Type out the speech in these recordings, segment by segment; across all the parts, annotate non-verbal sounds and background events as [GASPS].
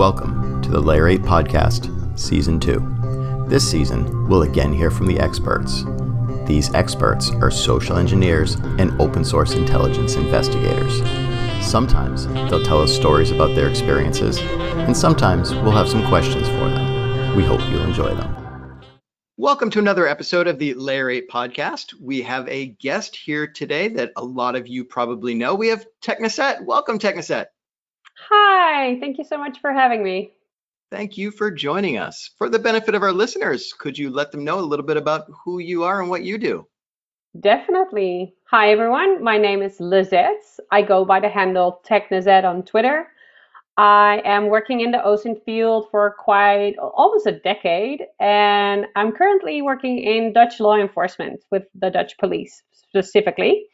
Welcome to the Layer 8 Podcast, Season 2. This season, we'll again hear from the experts. These experts are social engineers and open source intelligence investigators. Sometimes they'll tell us stories about their experiences, and sometimes we'll have some questions for them. We hope you'll enjoy them. Welcome to another episode of the Layer 8 podcast. We have a guest here today that a lot of you probably know. We have Technisette. Welcome, Technisette. Hi, thank you so much for having me. Thank you for joining us. For the benefit of our listeners, could you let them know a little bit about who you are and what you do? Definitely. Hi, everyone. My name is Lizette. I go by the handle Technisette on Twitter. I am working in the OSINT field for quite almost a decade, and I'm currently working in Dutch law enforcement with the Dutch police specifically.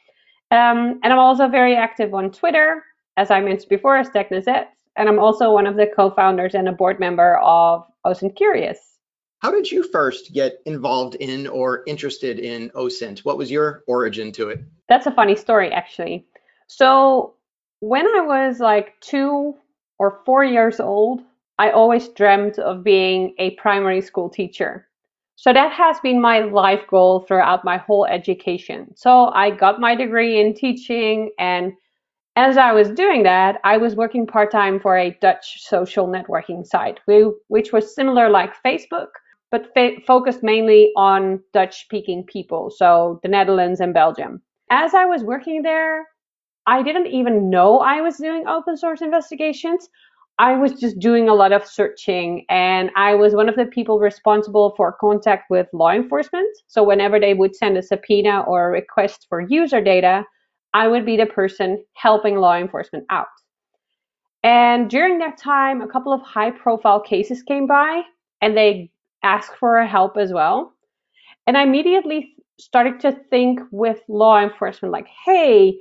Um, and I'm also very active on Twitter as I mentioned before, as Technisette, and I'm also one of the co-founders and a board member of OSINT Curious. How did you first get involved in or interested in OSINT? What was your origin to it? That's a funny story, actually. So when I was like two or four years old, I always dreamt of being a primary school teacher. So that has been my life goal throughout my whole education. So I got my degree in teaching and as I was doing that, I was working part time for a Dutch social networking site, which was similar like Facebook, but fa- focused mainly on Dutch speaking people, so the Netherlands and Belgium. As I was working there, I didn't even know I was doing open source investigations. I was just doing a lot of searching, and I was one of the people responsible for contact with law enforcement. So, whenever they would send a subpoena or a request for user data, I would be the person helping law enforcement out. And during that time, a couple of high profile cases came by and they asked for help as well. And I immediately started to think with law enforcement like, hey,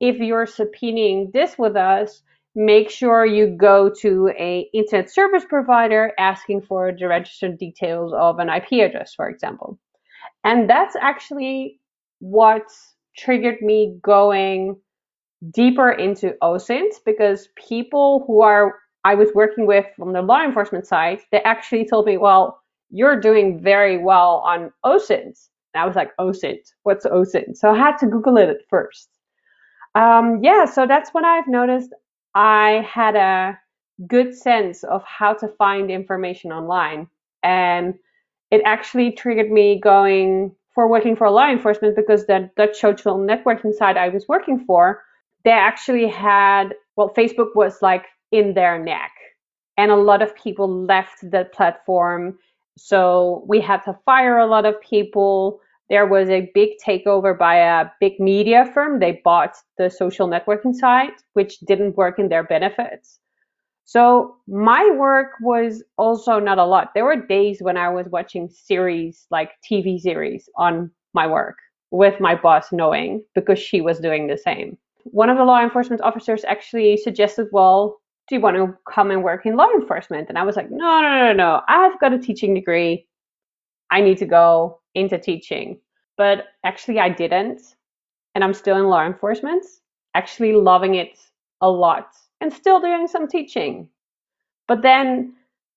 if you're subpoenaing this with us, make sure you go to a internet service provider asking for the registered details of an IP address, for example. And that's actually what triggered me going deeper into OSINT because people who are I was working with from the law enforcement side, they actually told me, well, you're doing very well on OSINT. And I was like, OSINT, what's OSINT? So I had to Google it at first. Um, yeah, so that's when I've noticed I had a good sense of how to find information online. And it actually triggered me going for working for law enforcement because the Dutch social networking site I was working for, they actually had, well, Facebook was like in their neck. And a lot of people left the platform. So we had to fire a lot of people. There was a big takeover by a big media firm. They bought the social networking site, which didn't work in their benefits. So my work was also not a lot. There were days when I was watching series like TV series on my work with my boss knowing because she was doing the same. One of the law enforcement officers actually suggested, well, do you want to come and work in law enforcement? And I was like, no, no, no, no. I've got a teaching degree. I need to go into teaching. But actually, I didn't. And I'm still in law enforcement, actually loving it a lot and still doing some teaching. But then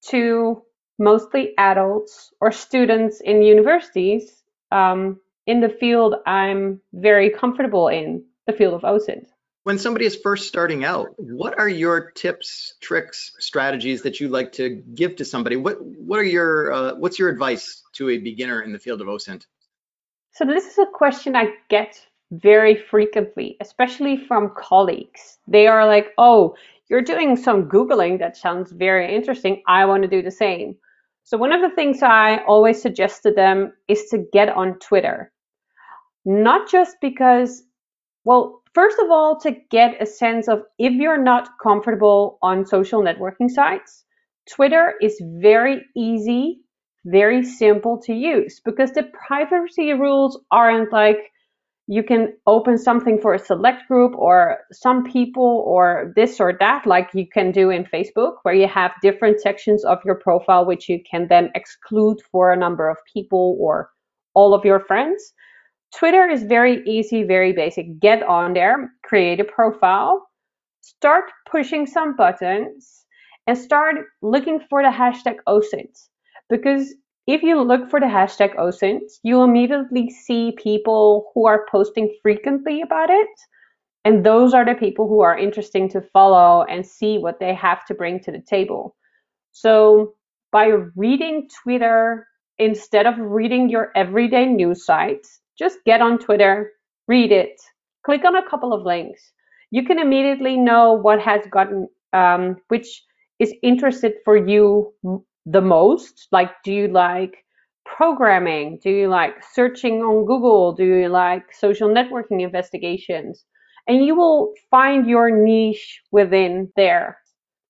to mostly adults or students in universities um, in the field I'm very comfortable in, the field of OSINT. When somebody is first starting out, what are your tips, tricks, strategies that you like to give to somebody? What what are your uh, what's your advice to a beginner in the field of OSINT? So this is a question I get very frequently, especially from colleagues. They are like, oh, you're doing some Googling that sounds very interesting. I want to do the same. So, one of the things I always suggest to them is to get on Twitter. Not just because, well, first of all, to get a sense of if you're not comfortable on social networking sites, Twitter is very easy, very simple to use because the privacy rules aren't like, you can open something for a select group or some people or this or that, like you can do in Facebook, where you have different sections of your profile which you can then exclude for a number of people or all of your friends. Twitter is very easy, very basic. Get on there, create a profile, start pushing some buttons, and start looking for the hashtag OSINT. Because if you look for the hashtag OSINT, you immediately see people who are posting frequently about it. And those are the people who are interesting to follow and see what they have to bring to the table. So by reading Twitter instead of reading your everyday news sites, just get on Twitter, read it, click on a couple of links. You can immediately know what has gotten, um, which is interested for you the most. Like, do you like programming? Do you like searching on Google? Do you like social networking investigations? And you will find your niche within there.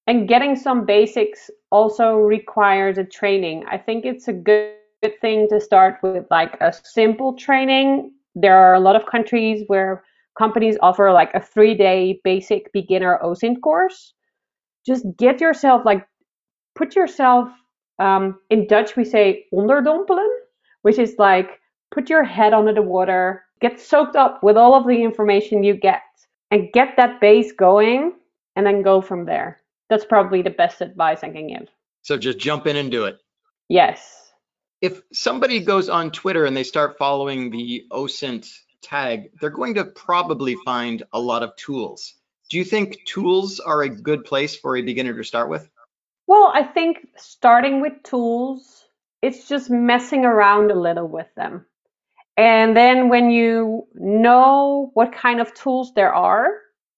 And getting some basics also requires a training. I think it's a good, thing to start with like a simple training. There are a lot of countries where companies offer like a three day basic beginner OSINT course. Just get yourself like put yourself um, in Dutch we say onderdompelen, which is like put your head under the water, get soaked up with all of the information you get, and get that base going, and then go from there. That's probably the best advice I can give. So just jump in and do it. Yes. If somebody goes on Twitter and they start following the OSINT tag, they're going to probably find a lot of tools. Do you think tools are a good place for a beginner to start with? Well, I think starting with tools, it's just messing around a little with them. And then when you know what kind of tools there are,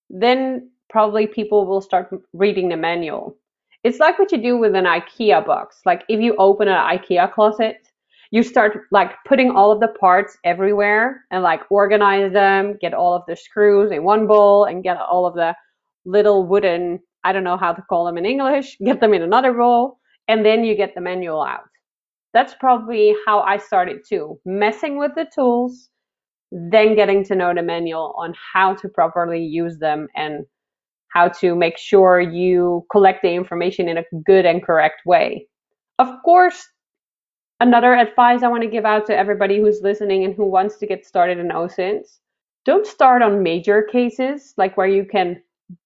then probably people will start reading the manual. It's like what you do with an IKEA box. Like if you open an IKEA closet, you start like putting all of the parts everywhere and like organize them, get all of the screws in one bowl and get all of the little wooden, I don't know how to call them in English, get them in another role, and then you get the manual out. That's probably how I started too, messing with the tools, then getting to know the manual on how to properly use them and how to make sure you collect the information in a good and correct way. Of course, Another advice I want to give out to everybody who's listening and who wants to get started in OSINTs don't start on major cases, like where you can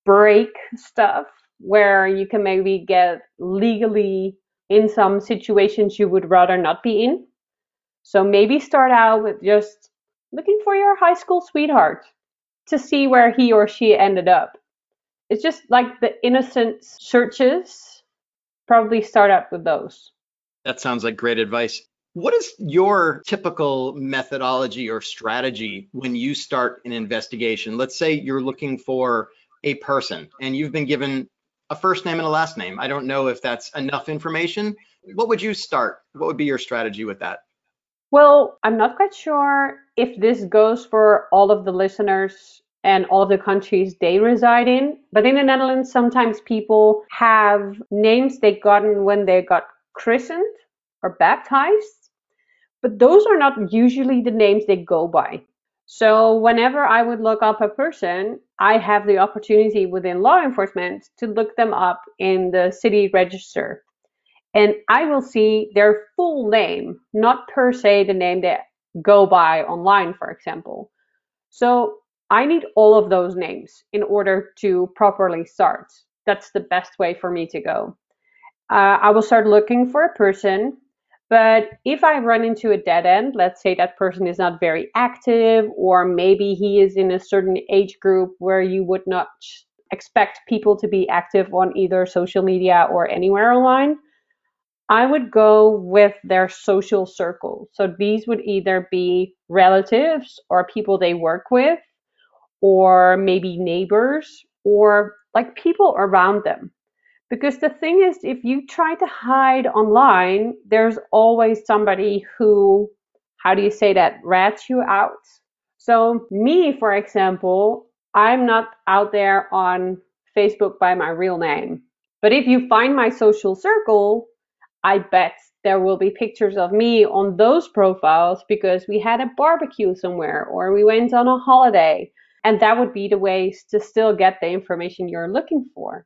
break stuff, where you can maybe get legally in some situations you would rather not be in. So maybe start out with just looking for your high school sweetheart to see where he or she ended up. It's just like the innocent searches, probably start out with those. That sounds like great advice. What is your typical methodology or strategy when you start an investigation? Let's say you're looking for a person and you've been given a first name and a last name. I don't know if that's enough information. What would you start? What would be your strategy with that? Well, I'm not quite sure if this goes for all of the listeners and all of the countries they reside in. But in the Netherlands, sometimes people have names they gotten when they got christened or baptized, but those are not usually the names they go by. So whenever I would look up a person, I have the opportunity within law enforcement to look them up in the city register. And I will see their full name, not per se the name they go by online, for example. So I need all of those names in order to properly start. That's the best way for me to go uh, I will start looking for a person. But if I run into a dead end, let's say that person is not very active, or maybe he is in a certain age group where you would not expect people to be active on either social media or anywhere online, I would go with their social circle. So these would either be relatives or people they work with, or maybe neighbors, or like people around them. Because the thing is, if you try to hide online, there's always somebody who, how do you say that, rats you out. So, me, for example, I'm not out there on Facebook by my real name. But if you find my social circle, I bet there will be pictures of me on those profiles because we had a barbecue somewhere or we went on a holiday. And that would be the ways to still get the information you're looking for.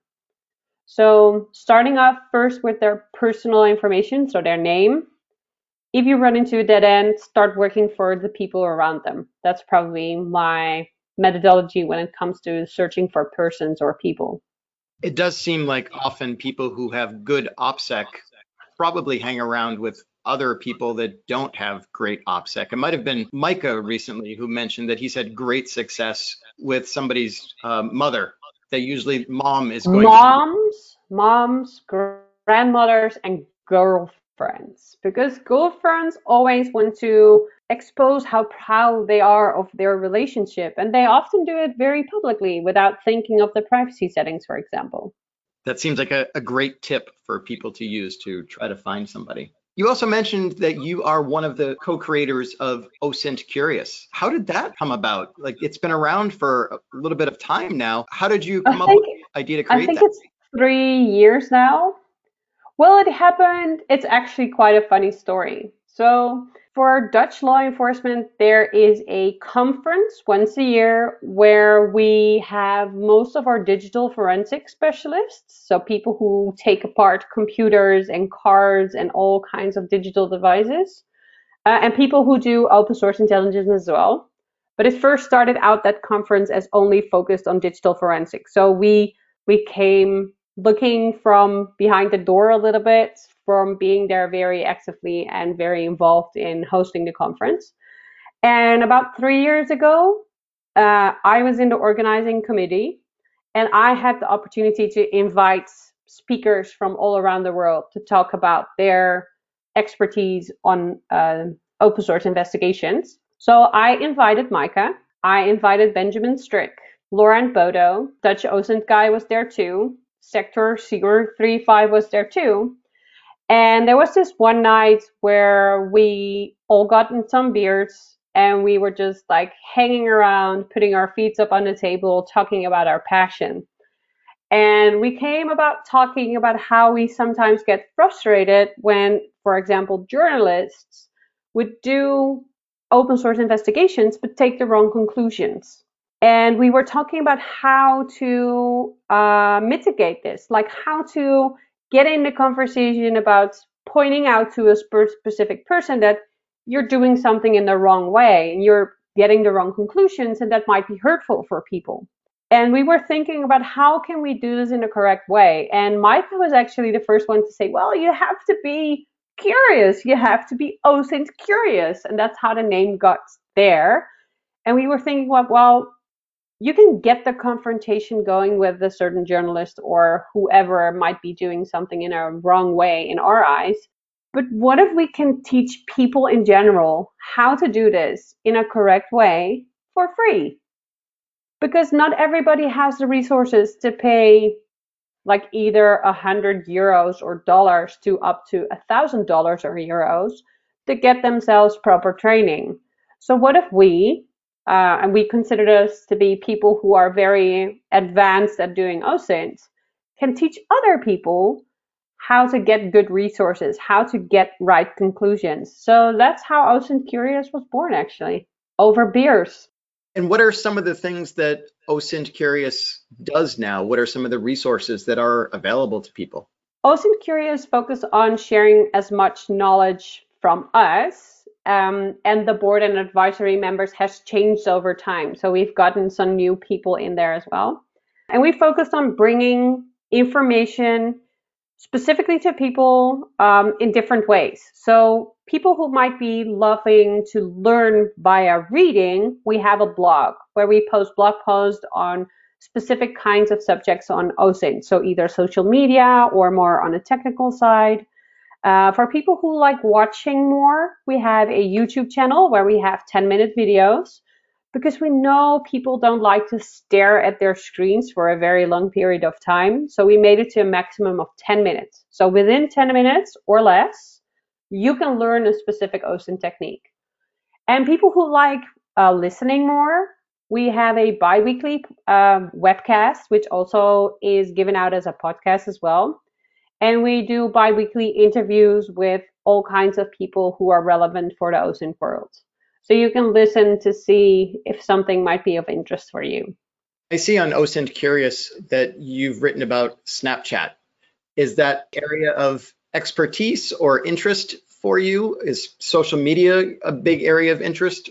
So starting off first with their personal information, so their name. If you run into a dead end, start working for the people around them. That's probably my methodology when it comes to searching for persons or people. It does seem like often people who have good OPSEC probably hang around with other people that don't have great OPSEC. It might have been Micah recently who mentioned that he's had great success with somebody's uh, mother. That usually mom is going. Moms, to... moms, grandmothers, and girlfriends, because girlfriends always want to expose how proud they are of their relationship, and they often do it very publicly without thinking of the privacy settings, for example. That seems like a, a great tip for people to use to try to find somebody. You also mentioned that you are one of the co-creators of OSINT Curious. How did that come about? Like it's been around for a little bit of time now. How did you come think, up with the idea to create I think that? it's three years now. Well, it happened. It's actually quite a funny story. So for Dutch law enforcement, there is a conference once a year where we have most of our digital forensic specialists, so people who take apart computers and cars and all kinds of digital devices, uh, and people who do open source intelligence as well. But it first started out that conference as only focused on digital forensics. So we we came looking from behind the door a little bit from being there very actively and very involved in hosting the conference. And about three years ago, uh, I was in the organizing committee and I had the opportunity to invite speakers from all around the world to talk about their expertise on uh, open source investigations. So I invited Micah, I invited Benjamin Strick, Lorand Bodo, Dutch OSINT guy was there too, Sector Sigurd 35 was there too. And there was this one night where we all got in some beers and we were just like hanging around, putting our feet up on the table, talking about our passion. And we came about talking about how we sometimes get frustrated when, for example, journalists would do open source investigations but take the wrong conclusions. And we were talking about how to uh, mitigate this, like how to get in the conversation about pointing out to a specific person that you're doing something in the wrong way and you're getting the wrong conclusions and that might be hurtful for people. And we were thinking about how can we do this in the correct way? And micah was actually the first one to say well you have to be curious. You have to be oh, osint curious. And that's how the name got there. And we were thinking well, well you can get the confrontation going with a certain journalist or whoever might be doing something in a wrong way in our eyes. But what if we can teach people in general how to do this in a correct way for free? Because not everybody has the resources to pay like either a hundred euros or dollars to up to a thousand dollars or euros to get themselves proper training. So what if we uh, and we consider us to be people who are very advanced at doing OSINT, can teach other people how to get good resources, how to get right conclusions. So that's how OSINT Curious was born, actually, over beers. And what are some of the things that OSINT Curious does now? What are some of the resources that are available to people? OSINT Curious focus on sharing as much knowledge from us um, and the board and advisory members has changed over time. So we've gotten some new people in there as well. And we focused on bringing information specifically to people um, in different ways. So people who might be loving to learn via reading, we have a blog where we post blog posts on specific kinds of subjects on OSINT. So either social media or more on a technical side. Uh, for people who like watching more, we have a YouTube channel where we have 10 minute videos because we know people don't like to stare at their screens for a very long period of time. So we made it to a maximum of 10 minutes. So within 10 minutes or less, you can learn a specific OSINT technique. And people who like uh, listening more, we have a bi-weekly uh, webcast, which also is given out as a podcast as well. And we do bi-weekly interviews with all kinds of people who are relevant for the OSINT world. So you can listen to see if something might be of interest for you. I see on OSINT Curious that you've written about Snapchat. Is that area of expertise or interest for you? Is social media a big area of interest?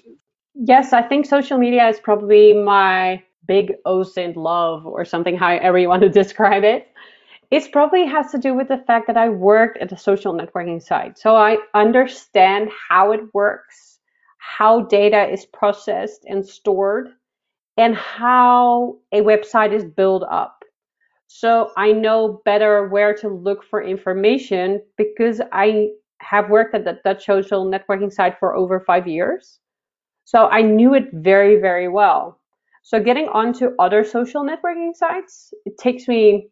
Yes, I think social media is probably my big OSINT love or something, however you want to [LAUGHS] describe it. It probably has to do with the fact that I worked at a social networking site. So I understand how it works, how data is processed and stored, and how a website is built up. So I know better where to look for information because I have worked at the Dutch social networking site for over five years. So I knew it very, very well. So getting onto other social networking sites, it takes me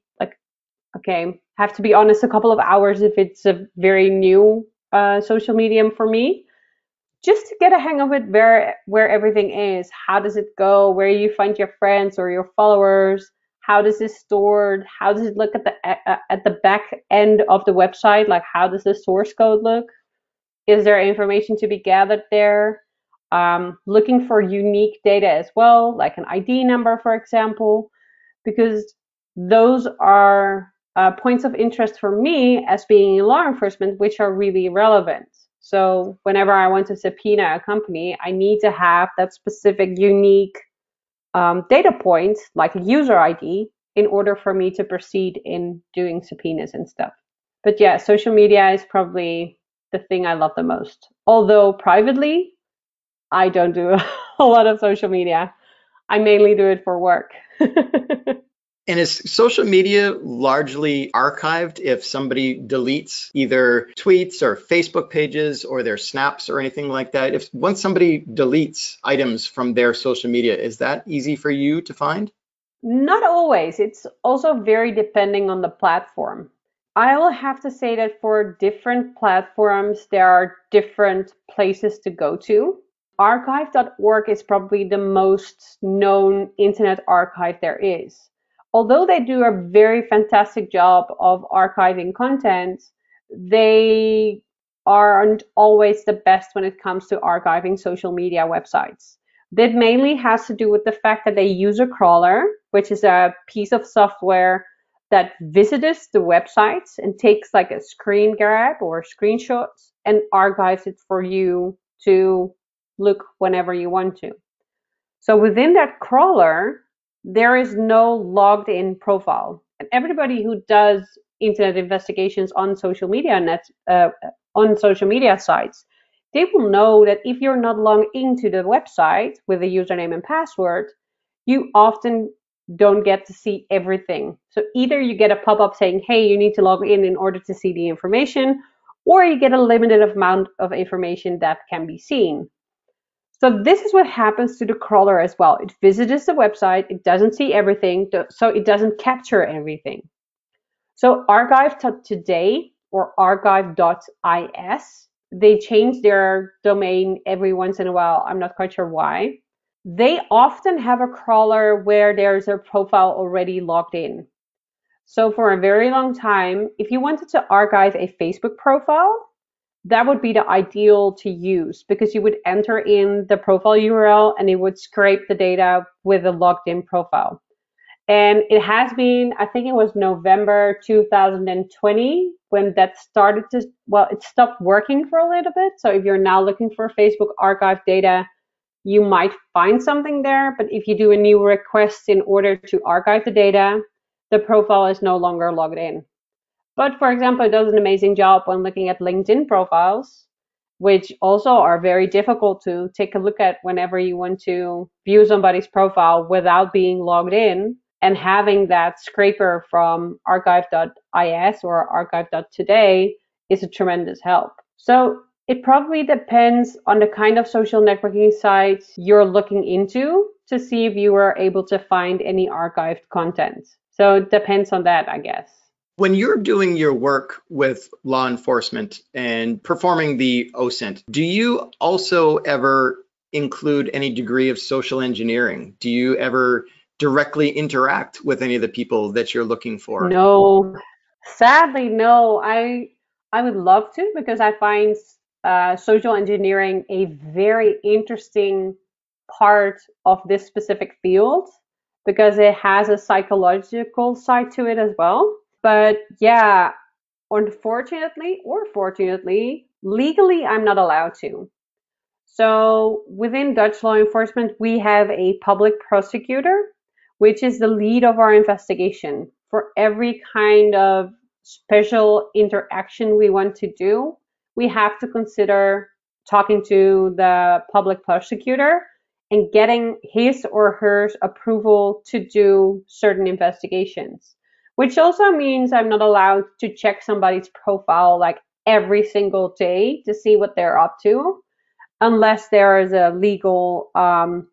okay, have to be honest, a couple of hours if it's a very new uh, social medium for me, just to get a hang of it, where where everything is, how does it go, where you find your friends or your followers, how does this stored, how does it look at the at the back end of the website, like how does the source code look, is there information to be gathered there? Um, looking for unique data as well, like an ID number, for example, because those are uh, points of interest for me as being in law enforcement, which are really relevant. So whenever I want to subpoena a company, I need to have that specific unique um, data point, like a user ID, in order for me to proceed in doing subpoenas and stuff. But yeah, social media is probably the thing I love the most. Although privately, I don't do [LAUGHS] a lot of social media. I mainly do it for work. [LAUGHS] And is social media largely archived if somebody deletes either tweets or Facebook pages or their snaps or anything like that? If once somebody deletes items from their social media, is that easy for you to find? Not always. It's also very depending on the platform. I will have to say that for different platforms, there are different places to go to. Archive.org is probably the most known internet archive there is. Although they do a very fantastic job of archiving content, they aren't always the best when it comes to archiving social media websites. That mainly has to do with the fact that they use a crawler, which is a piece of software that visits the websites and takes like a screen grab or screenshots and archives it for you to look whenever you want to. So within that crawler, there is no logged in profile. And everybody who does internet investigations on social media uh, on social media sites, they will know that if you're not logged into the website with a username and password, you often don't get to see everything. So either you get a pop-up saying, hey, you need to log in in order to see the information, or you get a limited amount of information that can be seen. So this is what happens to the crawler as well. It visits the website, it doesn't see everything, so it doesn't capture everything. So archive.today or archive.is, they change their domain every once in a while. I'm not quite sure why. They often have a crawler where there's a profile already logged in. So for a very long time, if you wanted to archive a Facebook profile, that would be the ideal to use because you would enter in the profile URL and it would scrape the data with a logged in profile. And it has been, I think it was November 2020 when that started to, well, it stopped working for a little bit. So if you're now looking for Facebook archive data, you might find something there. But if you do a new request in order to archive the data, the profile is no longer logged in. But for example, it does an amazing job when looking at LinkedIn profiles, which also are very difficult to take a look at whenever you want to view somebody's profile without being logged in. And having that scraper from archive.is or archive.today is a tremendous help. So it probably depends on the kind of social networking sites you're looking into to see if you are able to find any archived content. So it depends on that, I guess. When you're doing your work with law enforcement and performing the OSINT, do you also ever include any degree of social engineering? Do you ever directly interact with any of the people that you're looking for? No, sadly, no. I I would love to because I find uh, social engineering a very interesting part of this specific field because it has a psychological side to it as well. But yeah, unfortunately or fortunately, legally, I'm not allowed to. So within Dutch law enforcement, we have a public prosecutor which is the lead of our investigation. For every kind of special interaction we want to do, we have to consider talking to the public prosecutor and getting his or her approval to do certain investigations, which also means I'm not allowed to check somebody's profile like every single day to see what they're up to, unless there is a legal, um,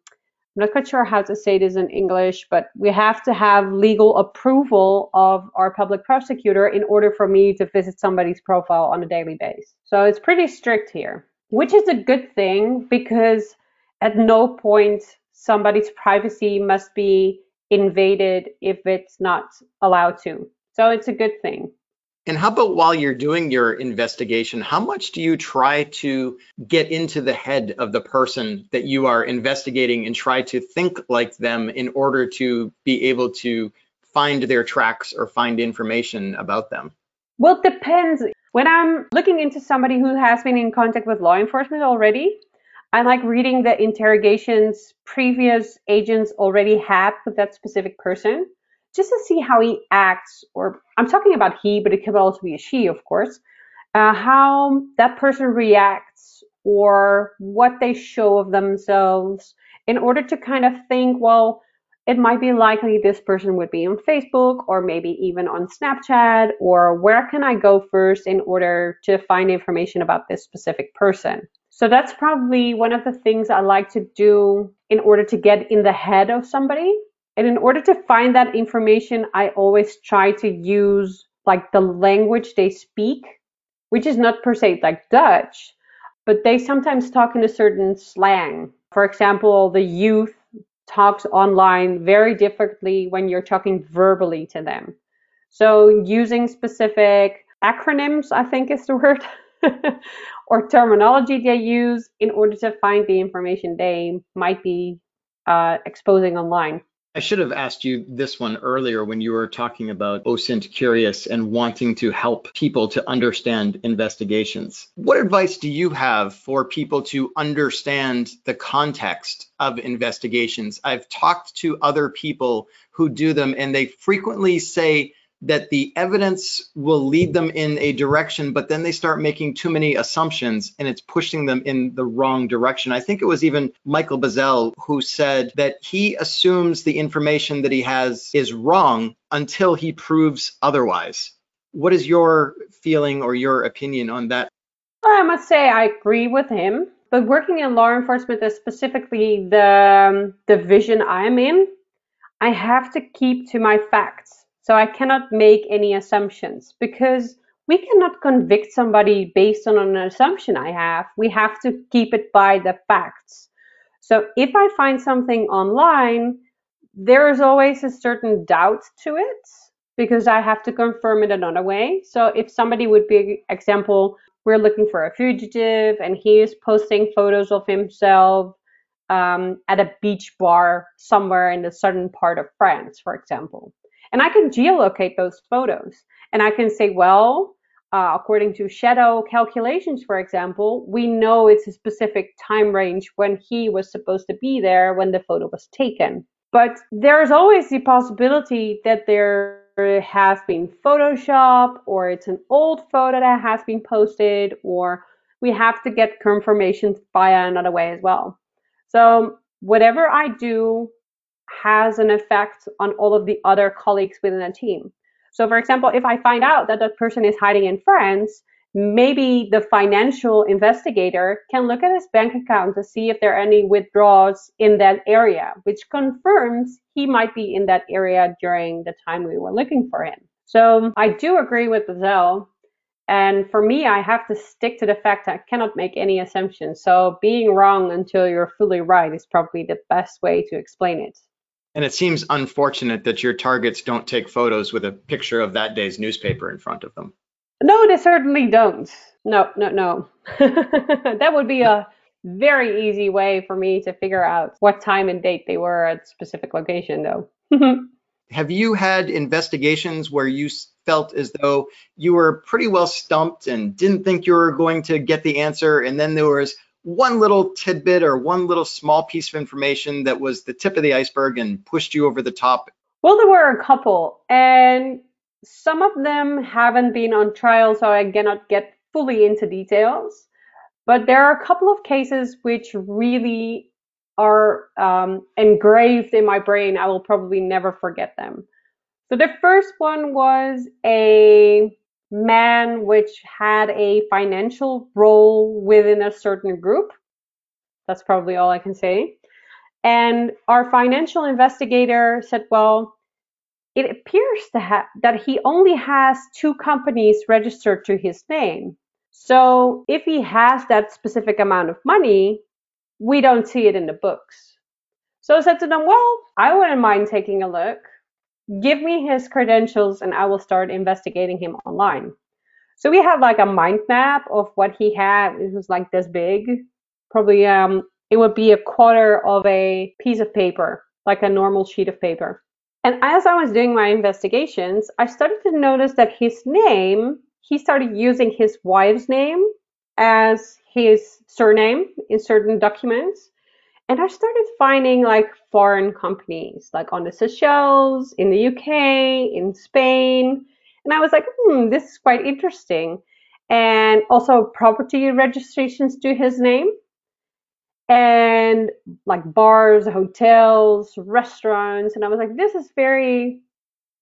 I'm not quite sure how to say this in English, but we have to have legal approval of our public prosecutor in order for me to visit somebody's profile on a daily basis. So it's pretty strict here, which is a good thing because at no point somebody's privacy must be invaded if it's not allowed to. So it's a good thing. And how about while you're doing your investigation, how much do you try to get into the head of the person that you are investigating and try to think like them in order to be able to find their tracks or find information about them? Well, it depends. When I'm looking into somebody who has been in contact with law enforcement already, I like reading the interrogations previous agents already had with that specific person just to see how he acts, or I'm talking about he, but it could also be a she, of course, uh, how that person reacts or what they show of themselves in order to kind of think, well, it might be likely this person would be on Facebook or maybe even on Snapchat, or where can I go first in order to find information about this specific person? So that's probably one of the things I like to do in order to get in the head of somebody. And in order to find that information, I always try to use like the language they speak, which is not per se like Dutch, but they sometimes talk in a certain slang. For example, the youth talks online very differently when you're talking verbally to them. So using specific acronyms, I think is the [LAUGHS] word, or terminology they use in order to find the information they might be uh, exposing online. I should have asked you this one earlier when you were talking about OSINT Curious and wanting to help people to understand investigations. What advice do you have for people to understand the context of investigations? I've talked to other people who do them and they frequently say that the evidence will lead them in a direction, but then they start making too many assumptions and it's pushing them in the wrong direction. I think it was even Michael Bazzell who said that he assumes the information that he has is wrong until he proves otherwise. What is your feeling or your opinion on that? I must say I agree with him. But working in law enforcement is specifically the um, division I'm in. I have to keep to my facts so I cannot make any assumptions because we cannot convict somebody based on an assumption I have. We have to keep it by the facts. So if I find something online, there is always a certain doubt to it because I have to confirm it another way. So if somebody would be, example, we're looking for a fugitive and he is posting photos of himself um, at a beach bar somewhere in the southern part of France, for example. And I can geolocate those photos. And I can say, well, uh, according to shadow calculations, for example, we know it's a specific time range when he was supposed to be there when the photo was taken. But there's always the possibility that there has been Photoshop or it's an old photo that has been posted or we have to get confirmation via another way as well. So whatever I do, has an effect on all of the other colleagues within a team. So, for example, if I find out that that person is hiding in France, maybe the financial investigator can look at his bank account to see if there are any withdrawals in that area, which confirms he might be in that area during the time we were looking for him. So I do agree with Bazzell. And for me, I have to stick to the fact that I cannot make any assumptions. So being wrong until you're fully right is probably the best way to explain it. And it seems unfortunate that your targets don't take photos with a picture of that day's newspaper in front of them. No, they certainly don't. No, no, no. [LAUGHS] that would be a very easy way for me to figure out what time and date they were at a specific location, though. [LAUGHS] Have you had investigations where you felt as though you were pretty well stumped and didn't think you were going to get the answer, and then there was one little tidbit or one little small piece of information that was the tip of the iceberg and pushed you over the top? Well, there were a couple, and some of them haven't been on trial, so I cannot get fully into details. But there are a couple of cases which really are um, engraved in my brain. I will probably never forget them. So the first one was a man which had a financial role within a certain group. That's probably all I can say. And our financial investigator said, well, it appears ha- that he only has two companies registered to his name. So if he has that specific amount of money, we don't see it in the books. So I said to them, well, I wouldn't mind taking a look. Give me his credentials and I will start investigating him online. So we had like a mind map of what he had. It was like this big, probably um, it would be a quarter of a piece of paper, like a normal sheet of paper. And as I was doing my investigations, I started to notice that his name, he started using his wife's name as his surname in certain documents. And I started finding like foreign companies, like on the Seychelles, in the UK, in Spain. And I was like, hmm, this is quite interesting. And also property registrations to his name and like bars, hotels, restaurants. And I was like, this is very,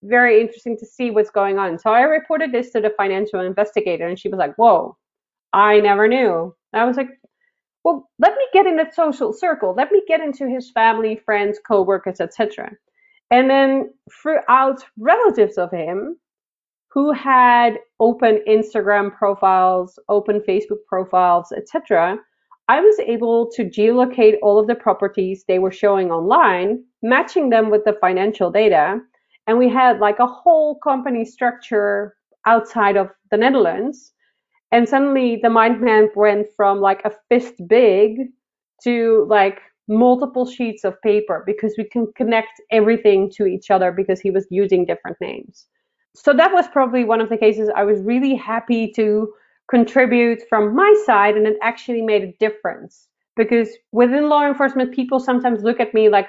very interesting to see what's going on. So I reported this to the financial investigator, and she was like, whoa, I never knew. And I was like, well, let me get in the social circle. Let me get into his family, friends, co-workers, etc. And then throughout relatives of him who had open Instagram profiles, open Facebook profiles, etc., I was able to geolocate all of the properties they were showing online, matching them with the financial data. And we had like a whole company structure outside of the Netherlands. And suddenly the mind map went from like a fist big to like multiple sheets of paper because we can connect everything to each other because he was using different names. So that was probably one of the cases I was really happy to contribute from my side and it actually made a difference because within law enforcement people sometimes look at me like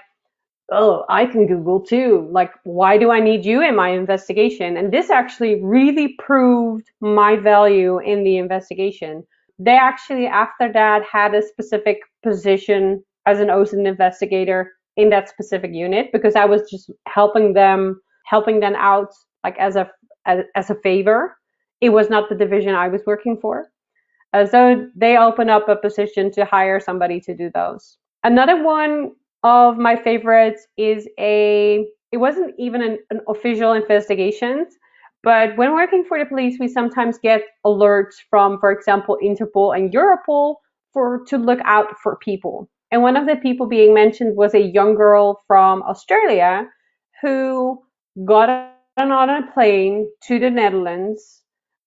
oh i can google too like why do i need you in my investigation and this actually really proved my value in the investigation they actually after that had a specific position as an OSINT investigator in that specific unit because i was just helping them helping them out like as a as, as a favor it was not the division I was working for. Uh, so they open up a position to hire somebody to do those. Another one of my favorites is a, it wasn't even an, an official investigation, but when working for the police, we sometimes get alerts from, for example, Interpol and Europol for to look out for people. And one of the people being mentioned was a young girl from Australia who got on a plane to the Netherlands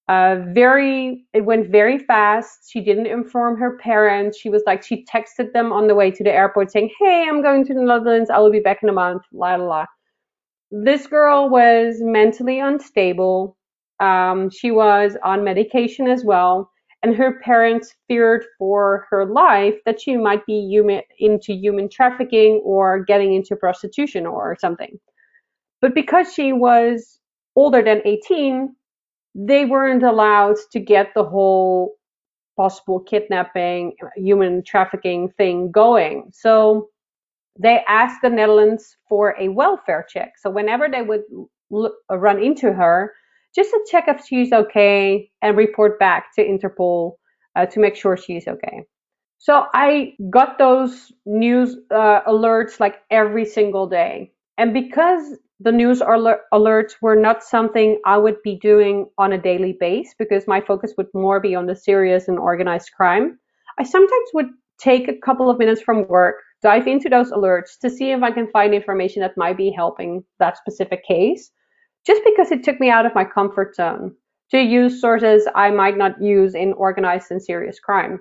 uh, very it went very fast. She didn't inform her parents. She was like she texted them on the way to the airport saying hey i'm going to the netherlands. I will be back in a month. La la la. This girl was mentally unstable. Um, she was on medication as well. And her parents feared for her life that she might be human, into human trafficking or getting into prostitution or something. But because she was older than 18 they weren't allowed to get the whole possible kidnapping, human trafficking thing going. So they asked the Netherlands for a welfare check. So whenever they would run into her, just to check if she's okay and report back to Interpol uh, to make sure she's okay. So I got those news uh, alerts like every single day. And because the news alerts were not something I would be doing on a daily basis because my focus would more be on the serious and organized crime. I sometimes would take a couple of minutes from work, dive into those alerts to see if I can find information that might be helping that specific case, just because it took me out of my comfort zone to use sources I might not use in organized and serious crime.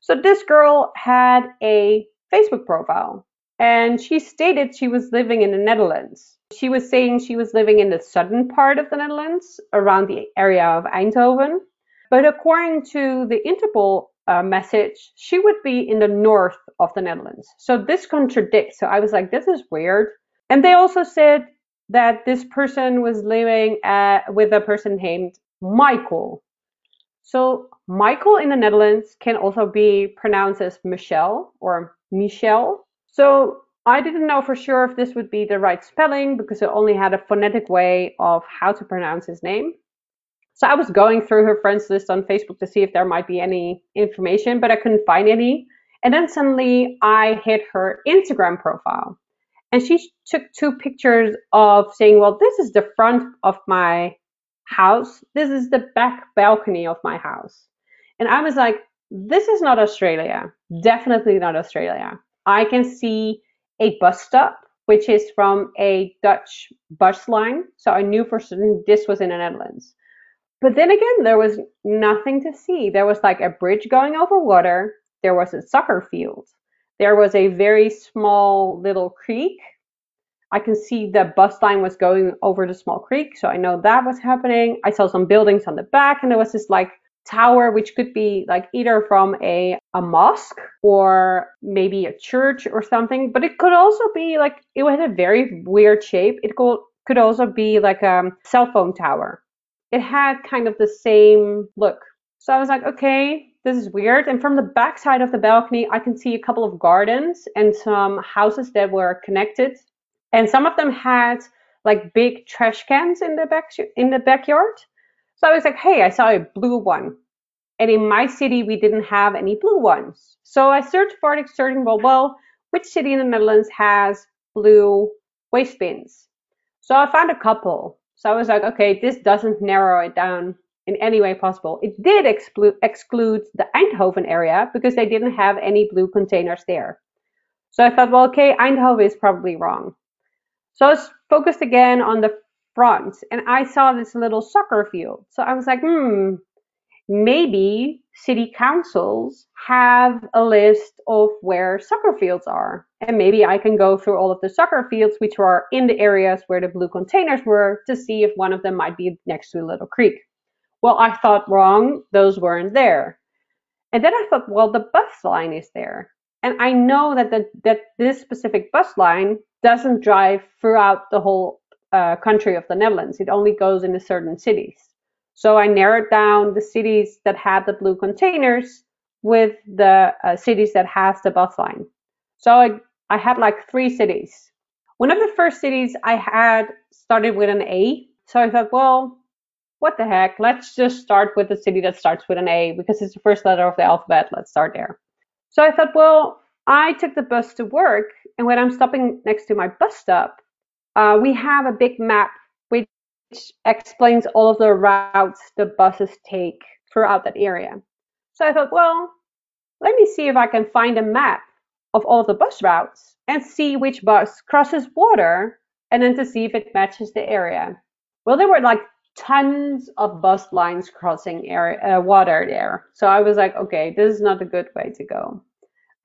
So this girl had a Facebook profile and she stated she was living in the Netherlands. She was saying she was living in the southern part of the Netherlands, around the area of Eindhoven. But according to the Interpol uh, message, she would be in the north of the Netherlands. So this contradicts. So I was like, this is weird. And they also said that this person was living at, with a person named Michael. So Michael in the Netherlands can also be pronounced as Michelle or Michelle. So I didn't know for sure if this would be the right spelling because it only had a phonetic way of how to pronounce his name. So I was going through her friends list on Facebook to see if there might be any information, but I couldn't find any. And then suddenly I hit her Instagram profile. And she took two pictures of saying, Well, this is the front of my house. This is the back balcony of my house. And I was like, This is not Australia. Definitely not Australia. I can see a bus stop, which is from a Dutch bus line. So I knew for certain this was in the Netherlands. But then again, there was nothing to see. There was like a bridge going over water. There was a soccer field. There was a very small little creek. I can see the bus line was going over the small creek, so I know that was happening. I saw some buildings on the back, and there was this like tower, which could be like either from a, a mosque or maybe a church or something, but it could also be like it had a very weird shape. It could, could also be like a cell phone tower it had kind of the same look. So I was like, okay, this is weird. And from the back side of the balcony, I can see a couple of gardens and some houses that were connected. And some of them had like big trash cans in the back in the backyard. So I was like, hey, I saw a blue one. And in my city, we didn't have any blue ones. So I searched for it, searching, well, well, which city in the Netherlands has blue waste bins? So I found a couple. So I was like, okay, this doesn't narrow it down in any way possible. It did exclude, exclude the Eindhoven area because they didn't have any blue containers there. So I thought, well, okay, Eindhoven is probably wrong. So I was focused again on the front and I saw this little soccer field. So I was like, hmm, maybe city councils have a list of where soccer fields are. And maybe I can go through all of the soccer fields which are in the areas where the blue containers were to see if one of them might be next to a little creek. Well, I thought wrong, those weren't there. And then I thought, well, the bus line is there. And I know that the, that this specific bus line doesn't drive throughout the whole uh, country of the Netherlands. It only goes into certain cities. So I narrowed down the cities that had the blue containers with the uh, cities that has the bus line. So I, I had like three cities. One of the first cities I had started with an A. So I thought, well, what the heck? Let's just start with the city that starts with an A because it's the first letter of the alphabet. Let's start there. So I thought, well, I took the bus to work, and when I'm stopping next to my bus stop, uh, we have a big map explains all of the routes the buses take throughout that area. So I thought, well, let me see if I can find a map of all of the bus routes and see which bus crosses water and then to see if it matches the area. Well, there were like tons of bus lines crossing uh, water there. So I was like, okay, this is not a good way to go.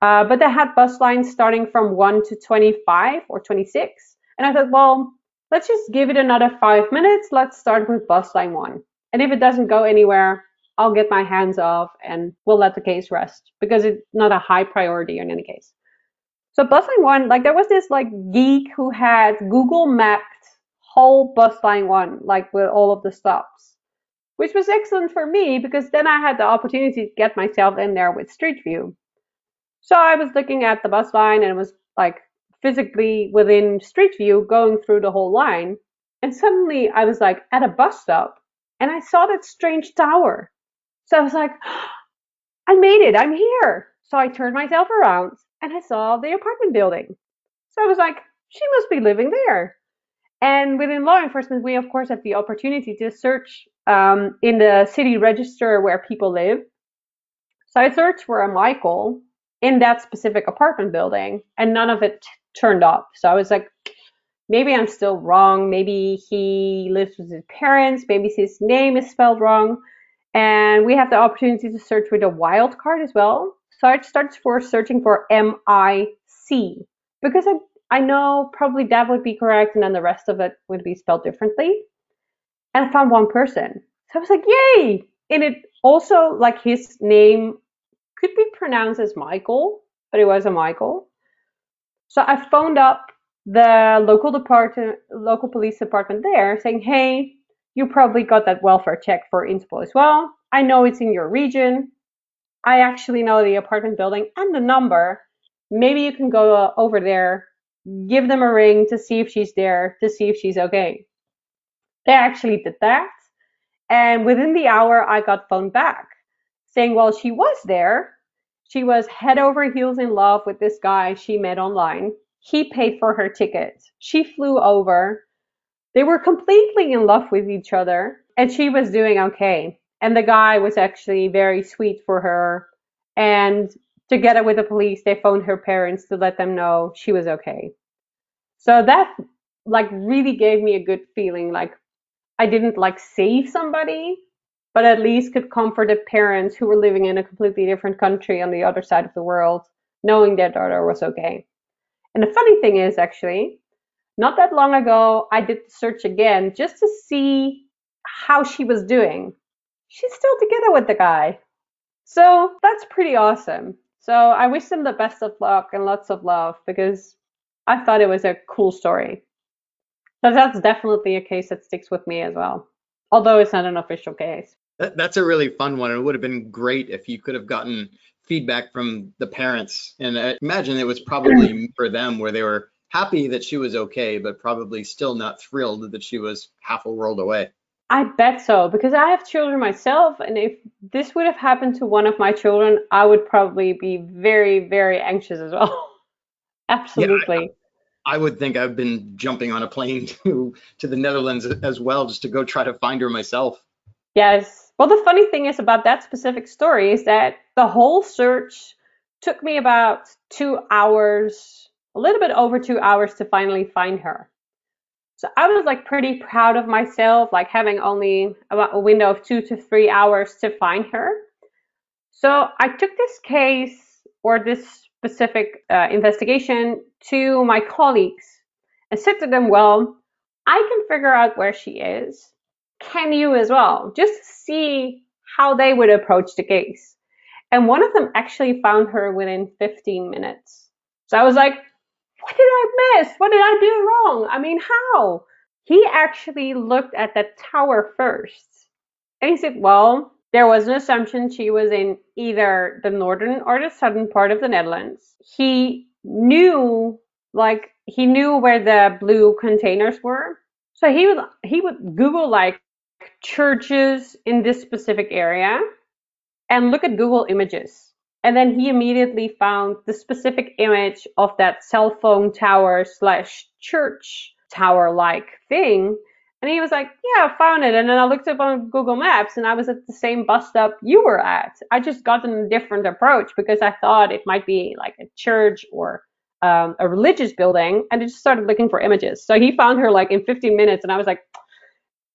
Uh, but they had bus lines starting from 1 to 25 or 26. And I thought, well, Let's just give it another five minutes. Let's start with bus line one. And if it doesn't go anywhere, I'll get my hands off and we'll let the case rest because it's not a high priority in any case. So bus line one, like there was this like geek who had Google mapped whole bus line one, like with all of the stops, which was excellent for me because then I had the opportunity to get myself in there with Street View. So I was looking at the bus line and it was like physically within Street View going through the whole line. And suddenly I was like at a bus stop and I saw that strange tower. So I was like, [GASPS] I made it. I'm here. So I turned myself around and I saw the apartment building. So I was like, she must be living there. And within law enforcement, we of course have the opportunity to search um, in the city register where people live. So I searched for a Michael in that specific apartment building, and none of it turned off. So I was like, maybe I'm still wrong. Maybe he lives with his parents. Maybe his name is spelled wrong. And we have the opportunity to search with a wildcard as well. So I started for searching for M-I-C because I, I know probably that would be correct and then the rest of it would be spelled differently. And I found one person. So I was like, yay! And it also, like his name could be pronounced as Michael, but it was a Michael. So I phoned up the local department, local police department there, saying, "Hey, you probably got that welfare check for Interpol as well. I know it's in your region. I actually know the apartment building and the number. Maybe you can go uh, over there, give them a ring to see if she's there, to see if she's okay." They actually did that, and within the hour, I got phoned back saying, "Well, she was there. She was head over heels in love with this guy she met online." He paid for her ticket. She flew over. They were completely in love with each other, and she was doing okay. And the guy was actually very sweet for her. And together with the police, they phoned her parents to let them know she was okay. So that like really gave me a good feeling like I didn't like save somebody, but at least could comfort the parents who were living in a completely different country on the other side of the world, knowing their daughter was okay. And the funny thing is, actually, not that long ago, I did the search again just to see how she was doing. She's still together with the guy. So that's pretty awesome. So I wish them the best of luck and lots of love because I thought it was a cool story. So that's definitely a case that sticks with me as well, although it's not an official case. That, that's a really fun one. It would have been great if you could have gotten feedback from the parents. And I imagine it was probably [CLEARS THROAT] for them where they were happy that she was okay, but probably still not thrilled that she was half a world away. I bet so because I have children myself, and if this would have happened to one of my children, I would probably be very, very anxious as well. [LAUGHS] Absolutely. Yeah, I, I, would think I've been jumping on a plane [LAUGHS] to to the Netherlands as well just to go try to find her myself. Yes, well, the funny thing is about that specific story is that the whole search took me about two hours, a little bit over two hours to finally find her. So I was like pretty proud of myself, like having only about a window of two to three hours to find her. So I took this case or this specific uh, investigation to my colleagues and said to them, well, I can figure out where she is can you as well? Just see how they would approach the case. And one of them actually found her within 15 minutes. So I was like, what did I miss? What did I do wrong? I mean, how? He actually looked at the tower first. And he said, well, there was an assumption she was in either the northern or the southern part of the Netherlands. He knew, like, he knew where the blue containers were. So he would he would Google like churches in this specific area and look at Google Images. And then he immediately found the specific image of that cell phone tower slash church tower like thing. And he was like, Yeah, I found it. And then I looked up on Google Maps and I was at the same bus stop you were at. I just got a different approach because I thought it might be like a church or um, a religious building. And I just started looking for images. So he found her like in 15 minutes. And I was like,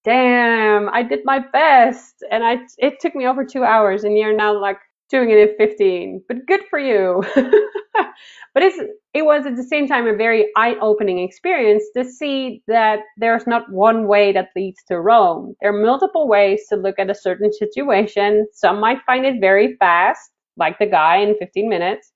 damn, I did my best. And I, it took me over two hours and you're now like doing it in 15, but good for you. [LAUGHS] but it's, it was at the same time a very eye opening experience to see that there's not one way that leads to Rome. There are multiple ways to look at a certain situation. Some might find it very fast, like the guy in 15 minutes,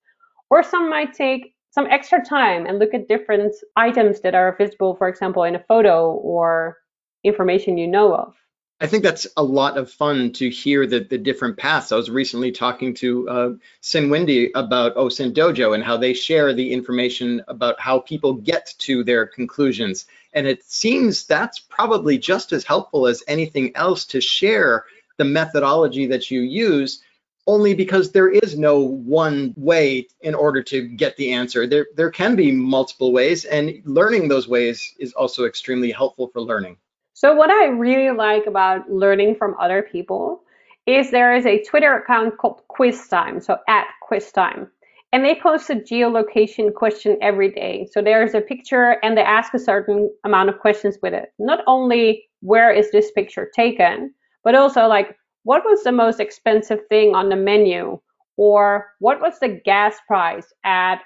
or some might take some extra time and look at different items that are visible, for example, in a photo or information you know of. I think that's a lot of fun to hear the, the different paths. I was recently talking to uh, Sinwindie about OSINT Dojo and how they share the information about how people get to their conclusions. And it seems that's probably just as helpful as anything else to share the methodology that you use, only because there is no one way in order to get the answer. There, there can be multiple ways, and learning those ways is also extremely helpful for learning. So what I really like about learning from other people is there is a Twitter account called Quiz Time, so at Quiz Time. And they post a geolocation question every day. So there's a picture and they ask a certain amount of questions with it. Not only where is this picture taken, but also like what was the most expensive thing on the menu? Or what was the gas price at,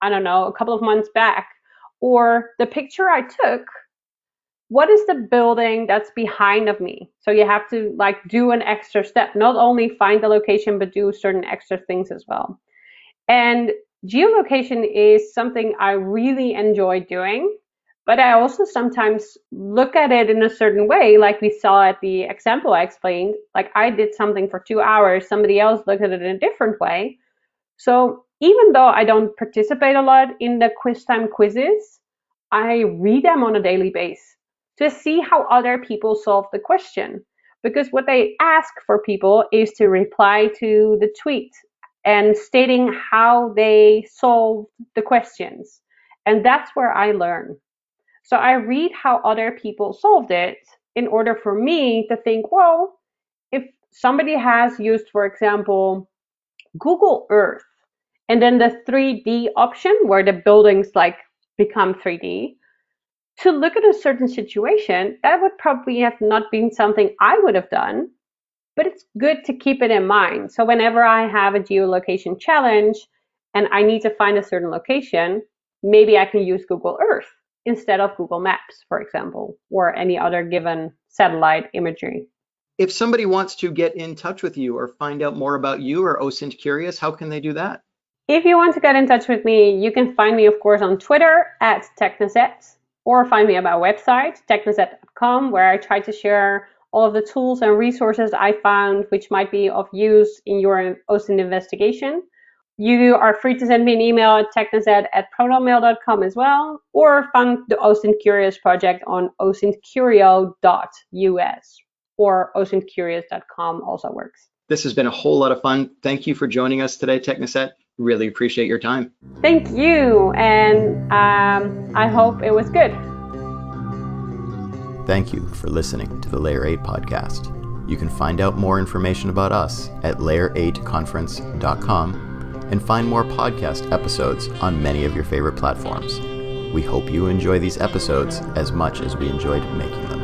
I don't know, a couple of months back? Or the picture I took what is the building that's behind of me? So you have to like do an extra step, not only find the location, but do certain extra things as well. And geolocation is something I really enjoy doing, but I also sometimes look at it in a certain way, like we saw at the example I explained. Like I did something for two hours, somebody else looked at it in a different way. So even though I don't participate a lot in the quiz time quizzes, I read them on a daily basis to see how other people solve the question. Because what they ask for people is to reply to the tweet and stating how they solve the questions. And that's where I learn. So I read how other people solved it in order for me to think, well, if somebody has used, for example, Google Earth, and then the 3D option where the buildings like become 3D, to look at a certain situation, that would probably have not been something I would have done, but it's good to keep it in mind. So whenever I have a geolocation challenge and I need to find a certain location, maybe I can use Google Earth instead of Google Maps, for example, or any other given satellite imagery. If somebody wants to get in touch with you or find out more about you or OSINT Curious, how can they do that? If you want to get in touch with me, you can find me, of course, on Twitter at Technisette or find me at my website, technisette.com, where I try to share all of the tools and resources I found which might be of use in your OSINT investigation. You are free to send me an email at technisette at protonmail.com as well, or find the OSINT Curious project on osintcurio.us or osintcurious.com also works. This has been a whole lot of fun. Thank you for joining us today, Technisette really appreciate your time. Thank you, and um, I hope it was good. Thank you for listening to the Layer 8 podcast. You can find out more information about us at layer8conference.com and find more podcast episodes on many of your favorite platforms. We hope you enjoy these episodes as much as we enjoyed making them.